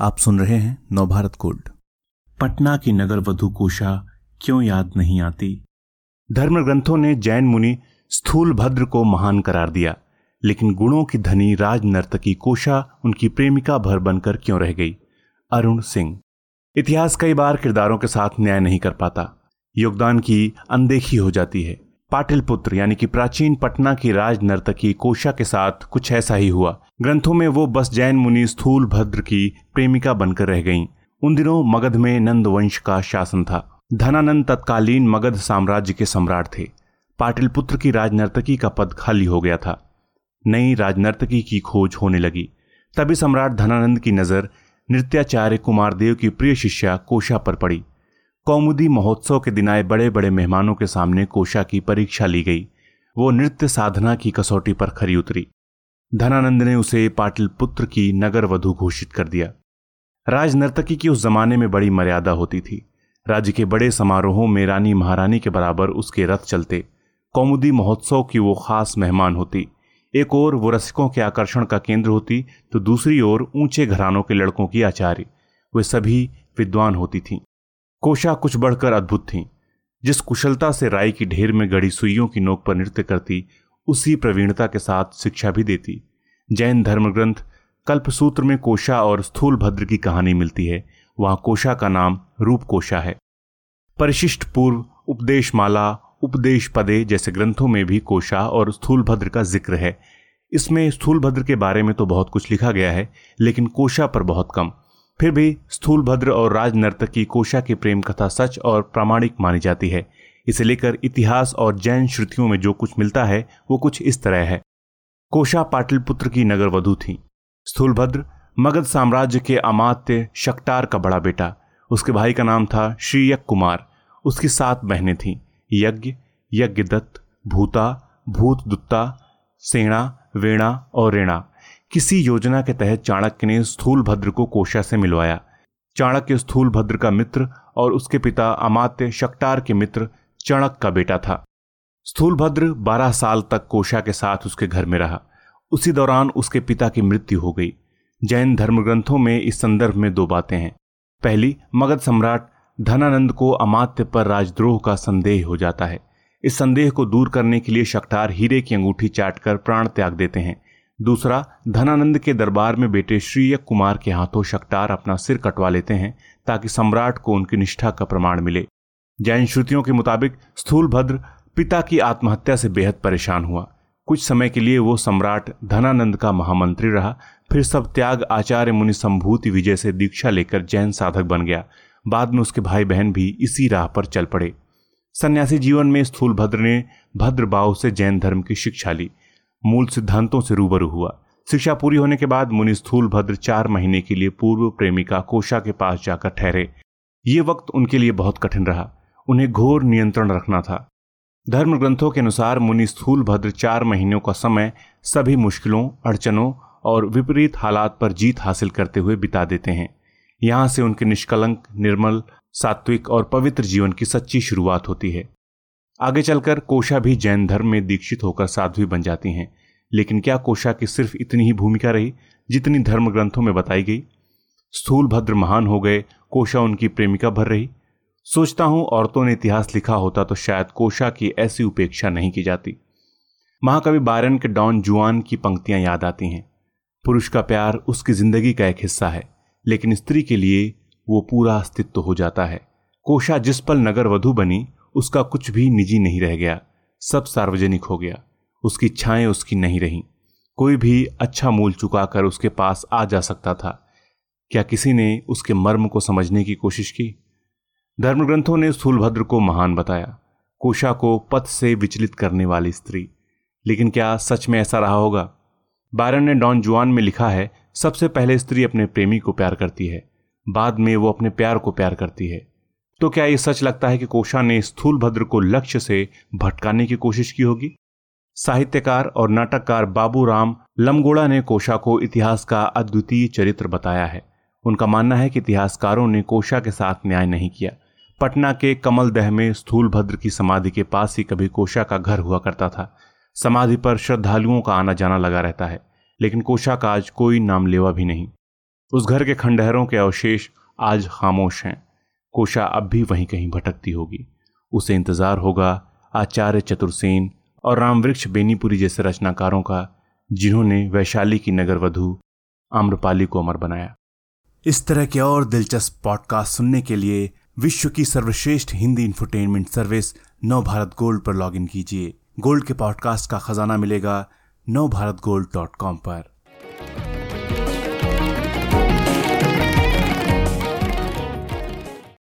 आप सुन रहे हैं नवभारत गोल्ड पटना की नगर वधु कोशा क्यों याद नहीं आती? धर्म ग्रंथों ने जैन मुनि स्थूल भद्र को महान करार दिया, लेकिन गुणों की धनी राज नर्तकी कोशा उनकी प्रेमिका भर बनकर क्यों रह गई? अरुण सिंह। इतिहास कई बार किरदारों के साथ न्याय नहीं कर पाता। योगदान की अनदेखी हो जाती है। पाटिलपुत्र, यानी कि प्राचीन पटना की राज नर्तकी कोशा के साथ कुछ ऐसा ही हुआ। ग्रंथों में वो बस जैन मुनि स्थूल भद्र की प्रेमिका बनकर रह गईं। उन दिनों मगध में नंद वंश का शासन था। धनानंद तत्कालीन मगध साम्राज्य के सम्राट थे। पाटिलपुत्र की राजनर्तकी का पद खाली हो गया था। नई राजनर्तकी की खोज होने लगी। तभी सम्राट धनानंद की नज़र नृत्याचार्य कुमारदेव की प्रिय शिष्या कोशा पर पड़ी। कौमुदी महोत्सव के दिन आए बड़े बड़े मेहमानों के सामने कोशा की परीक्षा ली गई। वो नृत्य साधना की कसौटी पर खरी उतरी। धनानंद ने उसे पाटिल पुत्र की नगर वधु घोषित कर दिया। राज नर्तकी की उस जमाने में बड़ी मर्यादा होती थी। राज्य के बड़े समारोहों में रानी महारानी के बराबर उसके रथ चलते। कौमुदी महोत्सव की वो खास मेहमान होती। एक ओर वो रसिकों के आकर्षण का केंद्र होती तो दूसरी ओर ऊँचे घरानों के लड़कों की आचार्य। वे सभी विद्वान होती थीं। कोशा कुछ बढ़कर अद्भुत थी। जिस कुशलता से राई की ढेर में गड़ी सुइयों की नोक पर नृत्य करती, उसी प्रवीणता के साथ शिक्षा भी देती। जैन धर्म ग्रंथ कल्पसूत्र में कोशा और स्थूल भद्र की कहानी मिलती है। वहाँ कोशा का नाम रूप कोशा है। परिशिष्ट पूर्व उपदेश माला उपदेश पदे जैसे ग्रंथों में भी कोशा और स्थूल भद्र का ज़िक्र है। इसमें स्थूल भद्र के बारे में तो बहुत कुछ लिखा गया है, लेकिन कोशा पर बहुत कम। फिर भी स्थूल भद्र और राज नर्तक की कोशा की प्रेम कथा सच और प्रामाणिक मानी जाती है। इसे लेकर इतिहास और जैन श्रुतियों में जो कुछ मिलता है, वो कुछ इस तरह है। कोशा पाटिलपुत्र की नगर वधु थी। स्थूलभद्र मगध साम्राज्य के अमात्य शक्टार का बड़ा बेटा। उसके भाई का नाम था श्रीयक कुमार उसकी सात बहनें थीं। यज्ञ, यज्ञदत्त, भूता भूत दुत्ता सेना, वेणा और रेणा। किसी योजना के तहत चाणक्य ने स्थूल भद्र को कोशा से मिलवाया। चाणक्य स्थूलभद्र का मित्र और उसके पिता अमात्य शक्टार के मित्र चणक का बेटा था। स्थूलभद्र बारह साल तक कोशा के साथ उसके घर में रहा। उसी दौरान उसके पिता की मृत्यु हो गई। जैन धर्म ग्रंथों में इस संदर्भ में दो बातें हैं। पहली, मगध सम्राट धनानंद को अमात्य पर राजद्रोह का संदेह हो जाता है। इस संदेह को दूर करने के लिए शक्टार हीरे की अंगूठी चाटकर प्राण त्याग देते हैं। दूसरा, धनानंद के दरबार में बेटे श्रीय कुमार के हाथों शक्टार अपना सिर कटवा लेते हैं, ताकि सम्राट को उनकी निष्ठा का प्रमाण मिले। जैन श्रुतियों के मुताबिक, स्थूलभद्र पिता की आत्महत्या से बेहद परेशान हुआ। कुछ समय के लिए वो सम्राट धनानंद का महामंत्री रहा। फिर सब त्याग, आचार्य मुनि संभूति विजय से दीक्षा लेकर जैन साधक बन गया। बाद में उसके भाई बहन भी इसी राह पर चल पड़े। सन्यासी जीवन में स्थूल भद्र ने भद्रभाव से जैन धर्म की शिक्षा ली। मूल सिद्धांतों से रूबरू हुआ। शिक्षा पूरी होने के बाद मुनि स्थूल भद्र चार महीने के लिए पूर्व प्रेमिका कोशा के पास जाकर ठहरे। ये वक्त उनके लिए बहुत कठिन रहा। उन्हें घोर नियंत्रण रखना था। धर्म ग्रंथों के अनुसार मुनि स्थूल भद्र चार महीनों का समय सभी मुश्किलों, अड़चनों और विपरीत हालात पर जीत हासिल करते हुए बिता देते हैं। यहाँ से उनके निष्कलंक, निर्मल, सात्विक और पवित्र जीवन की सच्ची शुरुआत होती है। आगे चलकर कोशा भी जैन धर्म में दीक्षित होकर साध्वी बन जाती हैं। लेकिन क्या कोशा की सिर्फ़ इतनी ही भूमिका रही, जितनी धर्म ग्रंथों में बताई गई? स्थूल भद्र महान हो गए, कोशा उनकी प्रेमिका भर रही। सोचता हूँ औरतों ने इतिहास लिखा होता तो शायद कोशा की ऐसी उपेक्षा नहीं की जाती। महाकवि बारन के डॉन जुआन की पंक्तियाँ याद आती हैं। पुरुष का प्यार उसकी ज़िंदगी का एक हिस्सा है, लेकिन स्त्री के लिए वो पूरा अस्तित्व हो जाता है। कोशा जिस पल नगर वधु बनी उसका कुछ भी निजी नहीं रह गया। सब सार्वजनिक हो गया। उसकी इच्छाएँ उसकी नहीं रहीं। कोई भी अच्छा मूल चुकाकर उसके पास आ जा सकता था। क्या किसी ने उसके मर्म को समझने की कोशिश की? धर्म ग्रंथों ने स्थूलभद्र को महान बताया। कोशा को पथ से विचलित करने वाली स्त्री। लेकिन क्या सच में ऐसा रहा होगा? बारन ने डॉन जुआन में लिखा है, सबसे पहले स्त्री अपने प्रेमी को प्यार करती है। बाद में वो अपने प्यार को प्यार करती है। तो क्या ये सच लगता है कि कोशा ने स्थूल भद्र को लक्ष्य से भटकाने की कोशिश की होगी? साहित्यकार और नाटककार बाबू राम लमगोड़ा ने कोशा को इतिहास का अद्वितीय चरित्र बताया है। उनका मानना है कि इतिहासकारों ने कोशा के साथ न्याय नहीं किया। पटना के कमल दह में स्थूल भद्र की समाधि के पास ही कभी कोशा का घर हुआ करता था। समाधि पर श्रद्धालुओं का आना जाना लगा रहता है, लेकिन कोशा का आज कोई नाम लेवा भी नहीं। उस घर के खंडहरों के अवशेष आज खामोश हैं। कोशा अब भी वहीं कहीं भटकती होगी। उसे इंतज़ार होगा आचार्य चतुर्सेन और रामवृक्ष बेनीपुरी जैसे रचनाकारों का, जिन्होंने वैशाली की नगर वधु आम्रपाली को अमर बनाया। इस तरह के और दिलचस्प पॉडकास्ट सुनने के लिए विश्व की सर्वश्रेष्ठ Hindi infotainment service Nav Bharat gold पर लॉगिन कीजिए। गोल्ड के पॉडकास्ट का खजाना मिलेगा नव भारत गोल्ड डॉट कॉम पर।